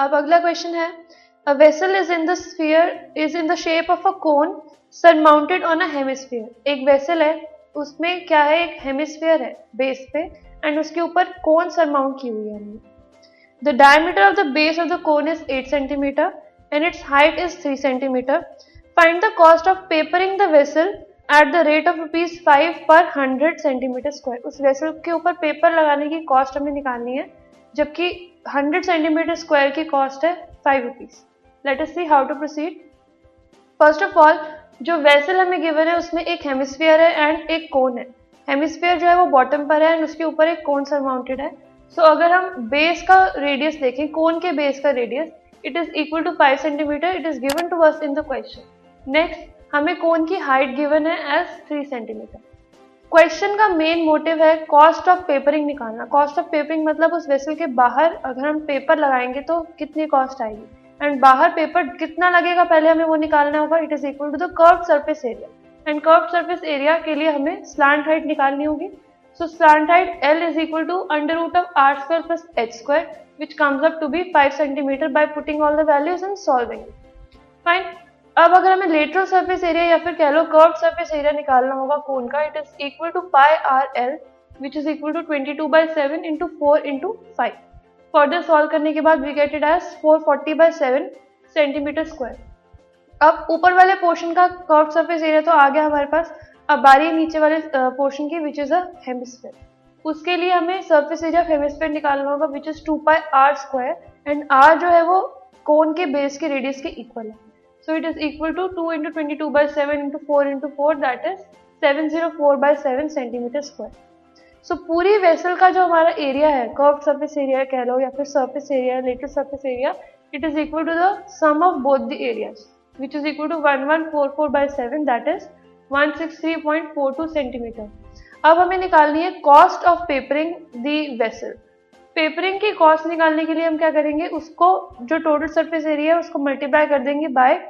अब अगला क्वेश्चन है a vessel is in the sphere is in the shape of a cone surmounted on a hemisphere एक vessel है, उसमें क्या है, एक हेमिस्फीयर है बेस पे एंड उसके ऊपर कोन सरमाउंट की हुई है the diameter of the base of the cone is 8 centimetre and its height is 3 centimetre find the cost of papering the vessel at the rate of rupees five per hundred centimetre square उस vessel के ऊपर paper लगाने की cost हमें निकालनी है, जबकि hundred centimetre square की कॉस्ट है five rupees let us see how to proceed first of all जो वेसल हमें गिवन है उसमें एक हेमिस्फीयर है एंड एक कोन है. हेमिस्फीयर जो है वो बॉटम पर है एंड उसके ऊपर एक कोन सरमाउंटेड है. सो so, अगर हम बेस का रेडियस देखें कोन के बेस का radius it is equal to five centimetre it is given to us in the question next हमें कोन की हाइट गिवन है एज थ्री सेंटीमीटर क्वेश्चन का मेन मोटिव है कॉस्ट ऑफ़ पेपरिंग निकालना। कॉस्ट ऑफ़ पेपरिंग मतलब उस vessel के बाहर अगर हम पेपर लगाएँगे तो कितनी कॉस्ट आएगी? एंड बाहर पेपर कितना लगेगा पहले हमें वो निकालना होगा। It is equal to the curve surface area and curve surface area के लिए हमें स्लांट हाइट निकालनी होगी। So slant height L is equal to under root of R square plus H square which comes up to be five centimetre by putting all the values and solving fine अब अगर हमें lateral surface area या फिर कह लो curve surface area निकालना होगा cone का it is equal to pi R L which is equal to twenty two by seven into four into five further solve करने के बाद we get it as four forty by seven centimetre square अब ऊपर वाले portion का curve surface area तो आ गया हमारे पास, अब बारी नीचे वाले पोर्शन की विच इज़ अ उसके लिए हमें सरफेस एरिया हेमिस्फेयर निकालना होगा which is two pi R square and R जो है वो कोन के बेस के रेडियस के इक्वल है। So, it is equal to 2 into 22 by 7 into 4 into 4 that is 704 by 7 centimetre square so पूरी वेसल का जो हमारा एरिया है कर्व सरफेस एरिया कह लो या फिर surface area lateral surface area it is equal to the sum of both the areas which is equal to 1144 by 7 that is 163.42 centimetre अब हमें निकालनी है cost of papering vessel papering की cost निकालने के लिए हम क्या करेंगे? उसको जो टोटल सरफेस एरिया है, उसको मल्टीप्लाई कर देंगे by